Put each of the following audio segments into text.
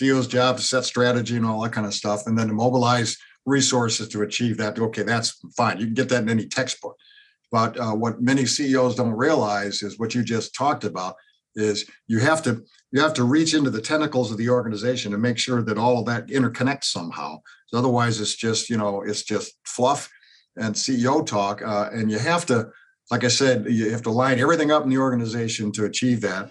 CEO's job to set strategy and all that kind of stuff, and then to mobilize resources to achieve that. Okay, that's fine. You can get that in any textbook. But uh, what many CEOs don't realize is what you just talked about is you have to you have to reach into the tentacles of the organization and make sure that all of that interconnects somehow. So otherwise, it's just you know it's just fluff and CEO talk, uh, and you have to, like I said, you have to line everything up in the organization to achieve that.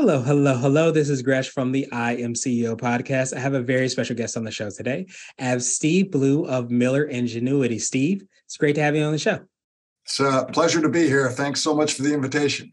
Hello, hello, hello. This is Gresh from the I Am CEO podcast. I have a very special guest on the show today. I have Steve Blue of Miller Ingenuity. Steve, it's great to have you on the show. It's a pleasure to be here. Thanks so much for the invitation.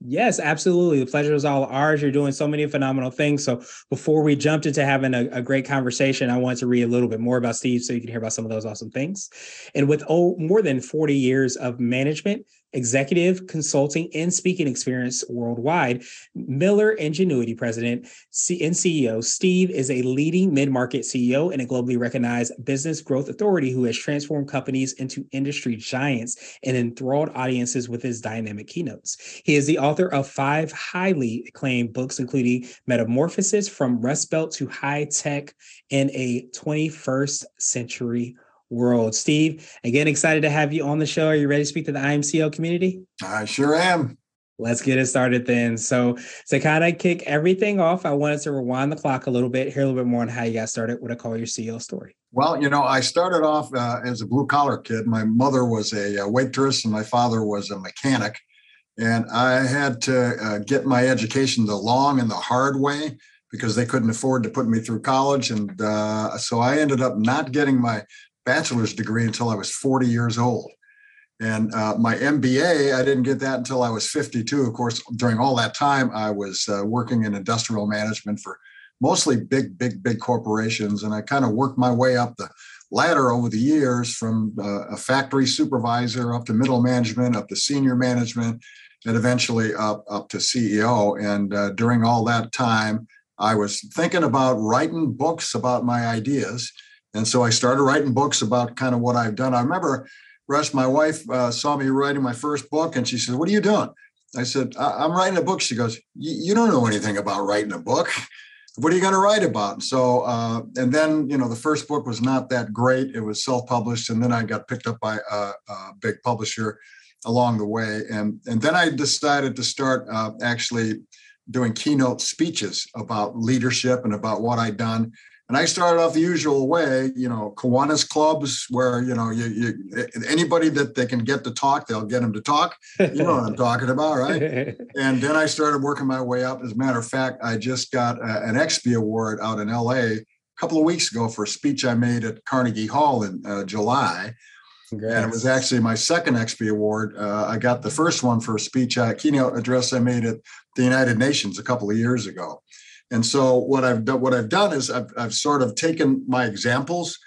Yes, absolutely. The pleasure is all ours. You're doing so many phenomenal things. So before we jumped into having a, a, great conversation, I wanted to read a little bit more about Steve so you can hear about some of those awesome things. And with oh, more than 40 years of management, executive consulting and speaking experience worldwide, Miller Ingenuity president and CEO Steve is a leading mid-market CEO and a globally recognized business growth authority who has transformed companies into industry giants and enthralled audiences with his dynamic keynotes. He is the author of five highly acclaimed books, including Metamorphosis from Rust Belt to High Tech in a 21st Century world. Steve, again, excited to have you on the show. Are you ready to speak to the I Am CEO community? I sure am. Let's get it started then. So, to kind of kick everything off, I wanted to rewind the clock a little bit, hear a little bit more on how you got started. What I call your CEO story. Well, you know, I started off uh, as a blue collar kid. My mother was a, a, waitress, and my father was a mechanic. And I had to uh, get my education the long and the hard way because they couldn't afford to put me through college. And uh, so I ended up not getting my bachelor's degree until I was 40 years old. And uh, my MBA, I didn't get that until I was 52. Of course, during all that time, I was uh, working in industrial management for mostly big, big, big corporations. And I kind of worked my way up the ladder over the years from uh, a factory supervisor up to middle management, up to senior management, and eventually up, up to CEO. And uh, during all that time, I was thinking about writing books about my ideas and so I started writing books about kind of what I've done. I remember, Russ, my wife uh, saw me writing my first book and she said, What are you doing? I said, I'm writing a book. She goes, You don't know anything about writing a book. What are you going to write about? So, uh, and then, you know, the first book was not that great. It was self published. And then I got picked up by a, a, big publisher along the way. And, and then I decided to start uh, actually doing keynote speeches about leadership and about what I'd done. And I started off the usual way, you know, Kiwanis clubs where, you know, you, you anybody that they can get to talk, they'll get them to talk. You know what I'm talking about, right? and then I started working my way up. As a matter of fact, I just got a, an XP award out in LA a couple of weeks ago for a speech I made at Carnegie Hall in uh, July. Congrats. And it was actually my second XP award. Uh, I got the first one for a speech, a keynote address I made at the United Nations a couple of years ago. And so what I've done, what I've done is I've, I've sort of taken my examples.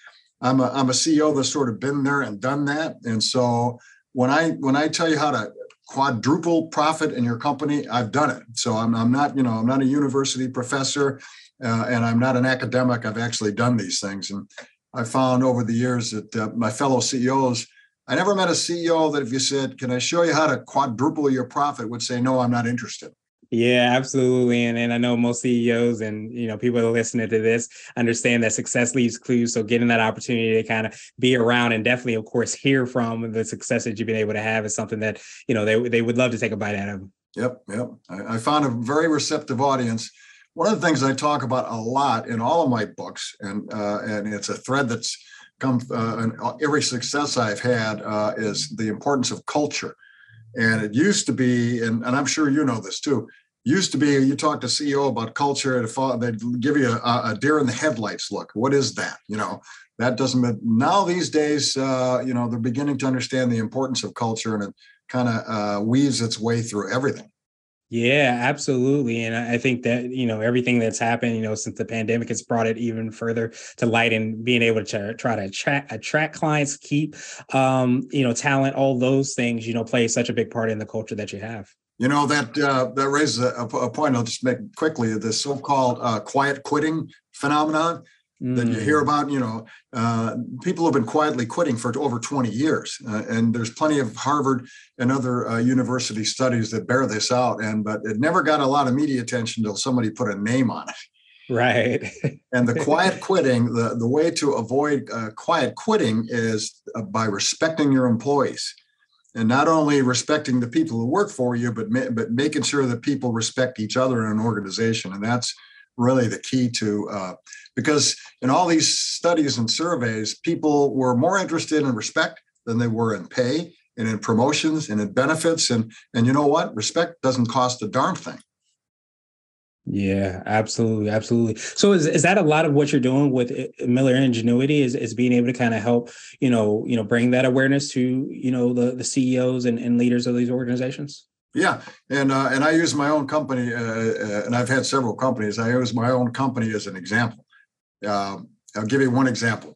I'm a, I'm a CEO that's sort of been there and done that. And so when I when I tell you how to quadruple profit in your company, I've done it. So I'm, I'm not, you know, I'm not a university professor uh, and I'm not an academic. I've actually done these things. And I found over the years that uh, my fellow CEOs, I never met a CEO that if you said, can I show you how to quadruple your profit would say, no, I'm not interested. Yeah, absolutely. And, and I know most CEOs and you know people that are listening to this understand that success leaves clues. So getting that opportunity to kind of be around and definitely, of course, hear from the success that you've been able to have is something that you know they they would love to take a bite out of. Yep, yep. I, I found a very receptive audience. One of the things I talk about a lot in all of my books, and uh, and it's a thread that's come uh, and every success I've had uh, is the importance of culture. And it used to be, and, and I'm sure you know this too, used to be you talk to CEO about culture, and they'd give you a, a, deer in the headlights look. What is that? You know, that doesn't. Now these days, uh, you know, they're beginning to understand the importance of culture, and it kind of uh, weaves its way through everything. Yeah, absolutely. And I think that, you know, everything that's happened, you know, since the pandemic has brought it even further to light and being able to try to attract, attract clients, keep, um, you know, talent, all those things, you know, play such a big part in the culture that you have. You know, that uh, that raises a, a, point I'll just make quickly, the so-called uh, quiet quitting phenomenon mm. that you hear mm. about. You know, uh, people have been quietly quitting for over 20 years, uh, and there's plenty of Harvard and other uh, university studies that bear this out. And but it never got a lot of media attention until somebody put a name on it. Right. and the quiet quitting, the, the way to avoid uh, quiet quitting is uh, by respecting your employees and not only respecting the people who work for you, but ma- but making sure that people respect each other in an organization, and that's really the key to uh, because in all these studies and surveys, people were more interested in respect than they were in pay and in promotions and in benefits. And and you know what? Respect doesn't cost a darn thing. Yeah, absolutely, absolutely. So is, is that a lot of what you're doing with eh, Miller Ingenuity is, is being able to kind of help, you know, you know, bring that awareness to, you know, the, the CEOs and, and leaders of these organizations? Yeah, and uh, and I use my own company, uh, uh, and I've had several companies. I use my own company as an example. Um, I'll give you one example.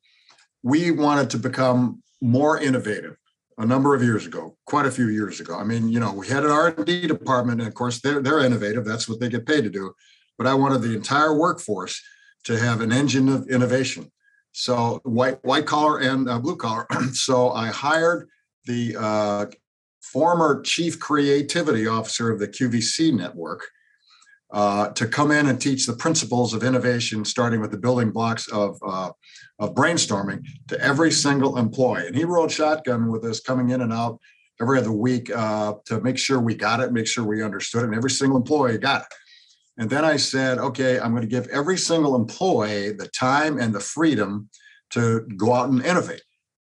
We wanted to become more innovative a number of years ago, quite a few years ago. I mean, you know, we had an R and D department, and of course, they're they're innovative. That's what they get paid to do. But I wanted the entire workforce to have an engine of innovation. So white white collar and uh, blue collar. so I hired the uh, former chief creativity officer of the QVC network uh, to come in and teach the principles of innovation, starting with the building blocks of, uh, of brainstorming to every single employee. And he rode shotgun with us coming in and out every other week uh, to make sure we got it, make sure we understood it, and every single employee got it. And then I said, okay, I'm going to give every single employee the time and the freedom to go out and innovate.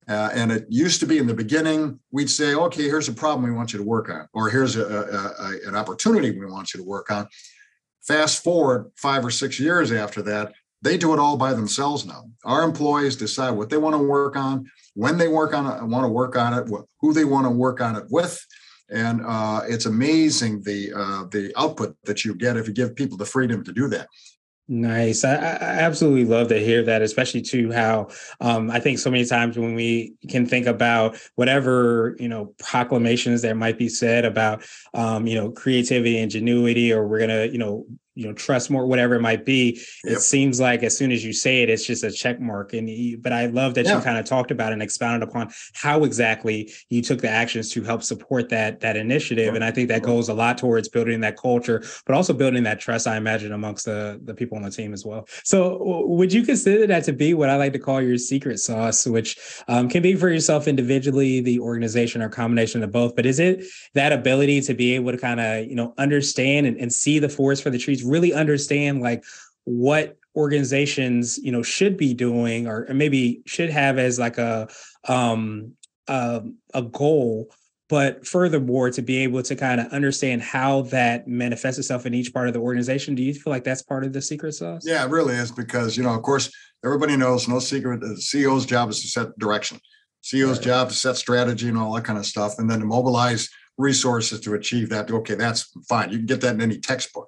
Uh, and it used to be in the beginning, we'd say, okay, here's a problem we want you to work on, or here's a, a, a, an opportunity we want you to work on. Fast forward five or six years after that, they do it all by themselves now. Our employees decide what they want to work on, when they work on it, want to work on it, who they want to work on it with, and uh, it's amazing the uh, the output that you get if you give people the freedom to do that. Nice. I, I, absolutely love to hear that, especially to how um, I think so many times when we can think about whatever you know proclamations that might be said about um, you know creativity, ingenuity, or we're gonna you know you know trust more whatever it might be yep. it seems like as soon as you say it it's just a check mark. And you, but i love that yeah. you kind of talked about and expounded upon how exactly you took the actions to help support that that initiative. And i think that goes a lot towards building that culture but also building that trust i imagine amongst the the people on the team as well. So would you consider that to be what i like to call your secret sauce which um, can be for yourself individually the organization or combination of both but is it that ability to be able to kind of you know understand and, and see the forest for the trees really understand like what organizations you know should be doing or maybe should have as like a um a, a goal. But furthermore to be able to kind of understand how that manifests itself in each part of the organization do you feel like that's part of the secret sauce? Yeah it really is because you know of course everybody knows no secret the ceo's job is to set direction. Ceo's right. job to set strategy and all that kind of stuff and then to mobilize resources to achieve that. Okay that's fine. You can get that in any textbook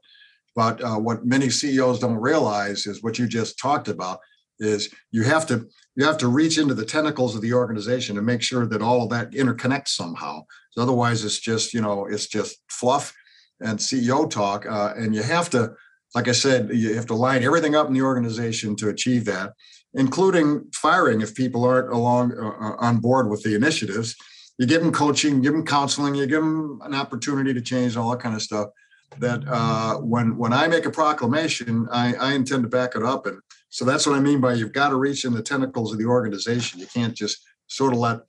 but uh, what many CEOs don't realize is what you just talked about is you have to you have to reach into the tentacles of the organization and make sure that all of that interconnects somehow. So otherwise, it's just you know it's just fluff and CEO talk, uh, and you have to, like I said, you have to line everything up in the organization to achieve that, including firing if people aren't along uh, uh on board with the initiatives. You give them coaching, give them counseling, you give them an opportunity to change, all that kind of stuff that uh, when when I make a proclamation, I, I intend to back it up. And so that's what I mean by you've got to reach in the tentacles of the organization. You can't just sort of let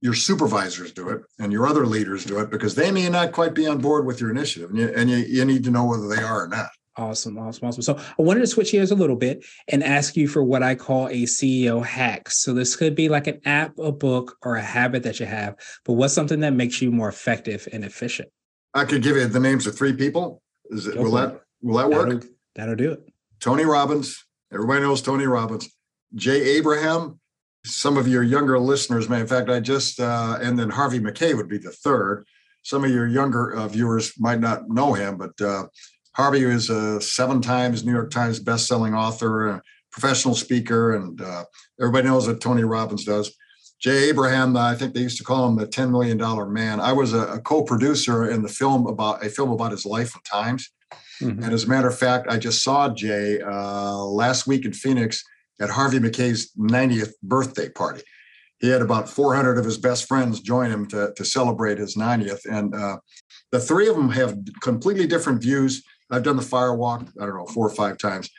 your supervisors do it and your other leaders do it because they may not quite be on board with your initiative, and you, and you, you need to know whether they are or not. Awesome, awesome, awesome. So I wanted to switch gears a little bit and ask you for what I call a CEO hack. So this could be like an app, a book, or a habit that you have, but what's something that makes you more effective and efficient? I could give you the names of three people. Is it, will that will that work? That'll, that'll do it. Tony Robbins. Everybody knows Tony Robbins. Jay Abraham. Some of your younger listeners may. In fact, I just uh, and then Harvey Mackay would be the third. some of your younger uh, viewers might not know him, but uh, Harvey is a seven times New York Times best-selling author, a professional speaker, and uh, everybody knows what Tony Robbins does. Jay Abraham, I think they used to call him the $10 million man. I was a, a co-producer in the film about a film about his life and times. Mm-hmm. And as a matter of fact, I just saw Jay uh, last week in Phoenix at Harvey Mackay's 90th birthday party. He had about 400 of his best friends join him to, to celebrate his 90th. And uh, the three of them have completely different views. I've done the fire walk, I don't know, four or five times.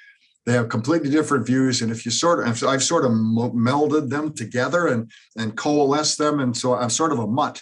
They have completely different views. And if you sort of, I've sort of melded them together and, and coalesced them. And so I'm sort of a mutt.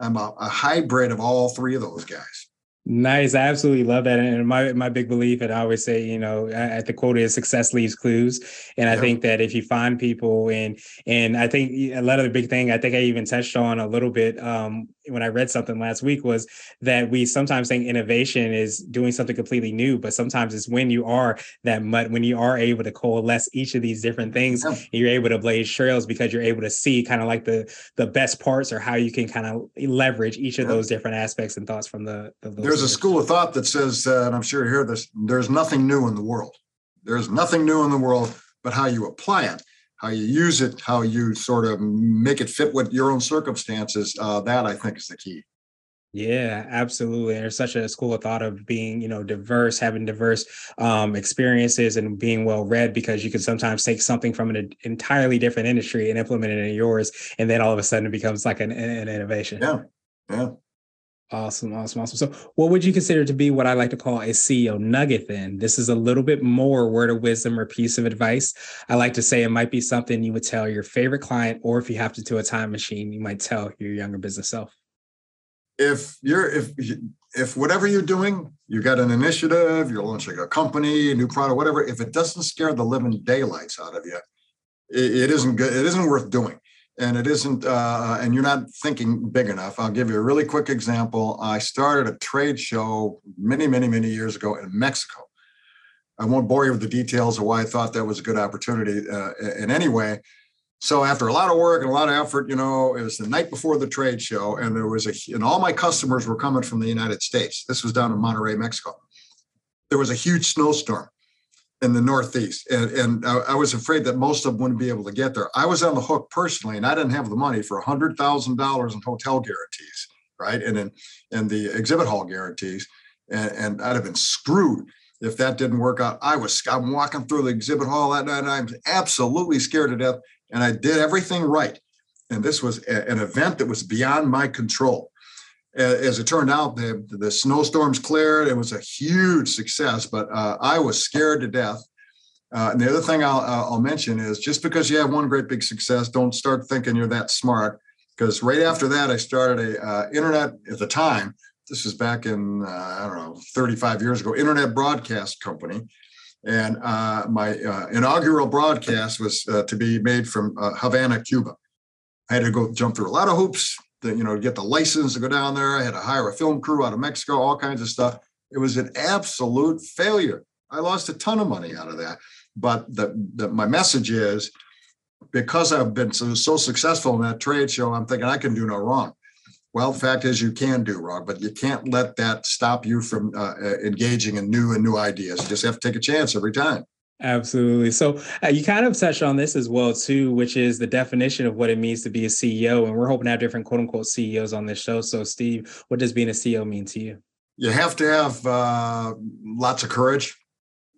I'm a, a hybrid of all three of those guys. Nice. I absolutely love that. And my my big belief, and I always say, you know, at the quote is success leaves clues. And I think that if you find people and and I think a lot of the big thing I think I even touched on a little bit um, when I read something last week was that we sometimes think innovation is doing something completely new, but sometimes it's when you are that mud, when you are able to coalesce each of these different things, you're able to blaze trails because you're able to see kind of like the the best parts or how you can kind of leverage each of yeah. those different aspects and thoughts from the. There's a school of thought that says, uh, and I'm sure you hear this: there's nothing new in the world. There's nothing new in the world, but how you apply it how you use it, how you sort of make it fit with your own circumstances. Uh, that I think is the key. Yeah, absolutely. There's such a school of thought of being, you know, diverse, having diverse um, experiences and being well read because you can sometimes take something from an entirely different industry and implement it in yours. And then all of a sudden it becomes like an, an innovation. Yeah. Yeah. Awesome, awesome, awesome. So, what would you consider to be what I like to call a CEO nugget then? This is a little bit more word of wisdom or piece of advice. I like to say it might be something you would tell your favorite client, or if you have to do a time machine, you might tell your younger business self. If you're, if, if whatever you're doing, you got an initiative, you're launching a company, a new product, whatever, if it doesn't scare the living daylights out of you, it, it isn't good. It isn't worth doing and it isn't uh, and you're not thinking big enough. I'll give you a really quick example. I started a trade show many many many years ago in mexico. I won't bore you with the details of why i thought that was a good opportunity uh, in any way. So after a lot of work and a lot of effort you know it was the night before the trade show and there was a and all my customers were coming from the united states. This was down in monterrey mexico. There was a huge snowstorm in the Northeast, and, and I, I, was afraid that most of them wouldn't be able to get there. I was on the hook personally, and I didn't have the money for a hundred thousand dollars in hotel guarantees, right, and then and the exhibit hall guarantees, and, and I'd have been screwed if that didn't work out. I was I'm walking through the exhibit hall that night, and I'm absolutely scared to death, and I did everything right, and this was a, an event that was beyond my control as it turned out, the, the snowstorms cleared. It was a huge success, but uh, I was scared to death. Uh, and the other thing I'll, I'll mention is just because you have one great big success, don't start thinking you're that smart. Because right after that, I started a uh, internet at the time. This was back in uh, I don't know 35 years ago. Internet broadcast company, and uh, my uh, inaugural broadcast was to be made from Havana, Cuba. I had to go jump through a lot of hoops, the, you know, get the license to go down there. I had to hire a film crew out of Mexico, all kinds of stuff. It was an absolute failure. I lost a ton of money out of that. But the, the my message is because I've been so, so successful in that trade show, I'm thinking I can do no wrong. Well, the fact is, you can do wrong, but you can't let that stop you from uh, engaging in new and new ideas. You just have to take a chance every time. Absolutely. So uh, you kind of touched on this as well too, which is the definition of what it means to be a CEO. And we're hoping to have different quote unquote CEOs on this show. So Steve, what does being a CEO mean to you? You have to have uh, lots of courage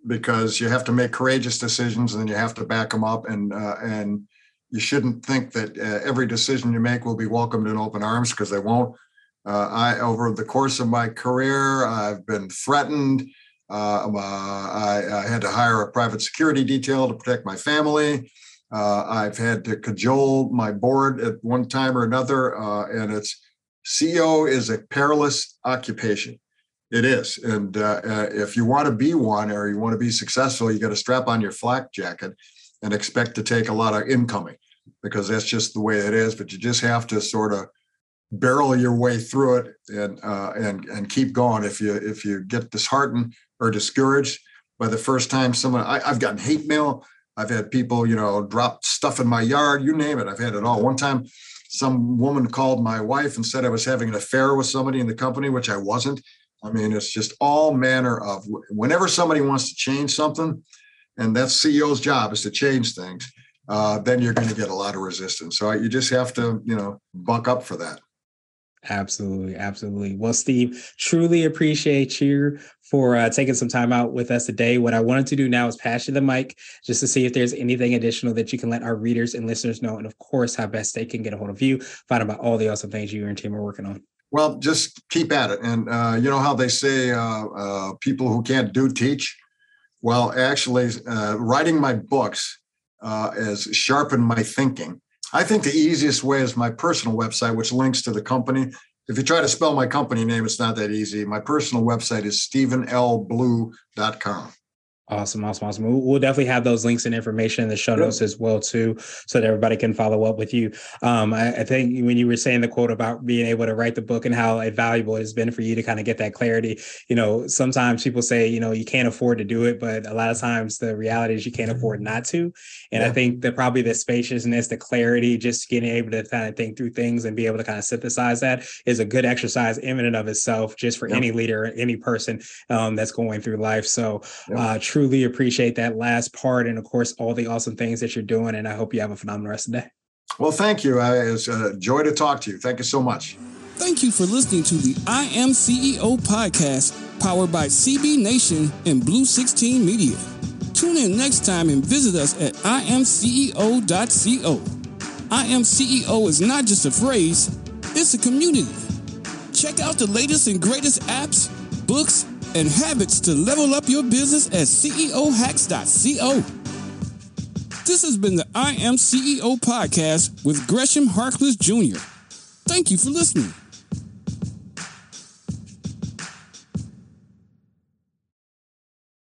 because you have to make courageous decisions and you have to back them up and uh, and you shouldn't think that uh, every decision you make will be welcomed in open arms because they won't. Uh, I over the course of my career, I've been threatened. Uh, I, I, had to hire a private security detail to protect my family. Uh, I've had to cajole my board at one time or another, uh, and it's CEO is a perilous occupation. It is, and uh, uh, if you want to be one or you want to be successful, you got to strap on your flak jacket and expect to take a lot of incoming because that's just the way it is. But you just have to sort of barrel your way through it and uh, and and keep going. If you if you get disheartened or discouraged by the first time someone I, have gotten hate mail. I've had people, you know, drop stuff in my yard, you name it. I've had it all. One time some woman called my wife and said I was having an affair with somebody in the company, which I wasn't. I mean, it's just all manner of whenever somebody wants to change something, and that's CEO's job is to change things. Uh, then you're going to get a lot of resistance. So you just have to, you know, buck up for that. Absolutely, absolutely. Well, Steve, truly appreciate you for uh, taking some time out with us today. What I wanted to do now is pass you the mic just to see if there's anything additional that you can let our readers and listeners know, and of course, how best they can get a hold of you, find out about all the awesome things you and your team are working on. Well, just keep at it, and uh, you know how they say uh, uh people who can't do teach. Well, actually, uh, writing my books uh, has sharpened my thinking I think the easiest way is my personal website, which links to the company. If you try to spell my company name, it's not that easy. My personal website is stephenlblue.com. Awesome, awesome, awesome. We'll definitely have those links and information in the show notes as well too, so that everybody can follow up with you. Um, I, I, think when you were saying the quote about being able to write the book and how valuable it's been for you to kind of get that clarity, you know, sometimes people say, you know, you can't afford to do it, but a lot of times the reality is you can't afford not to. And yeah. I think that probably the spaciousness, the clarity, just getting able to kind of think through things and be able to kind of synthesize that is a good exercise in and of itself, just for yeah. any leader, any person um, that's going through life. So, yeah. uh, truly appreciate that last part and of course all the awesome things that you're doing and i hope you have a phenomenal rest of the day. Well thank you. It's a joy to talk to you. Thank you so much. Thank you for listening to the i am ceo podcast powered by cb nation and blue 16 media. Tune in next time and visit us at imceo.co i am ceo is not just a phrase it's a community. Check out the latest and greatest apps books and habits to level up your business at CEOhacks.co. This has been the I Am CEO podcast with Gresham Harkless Jr. Thank you for listening.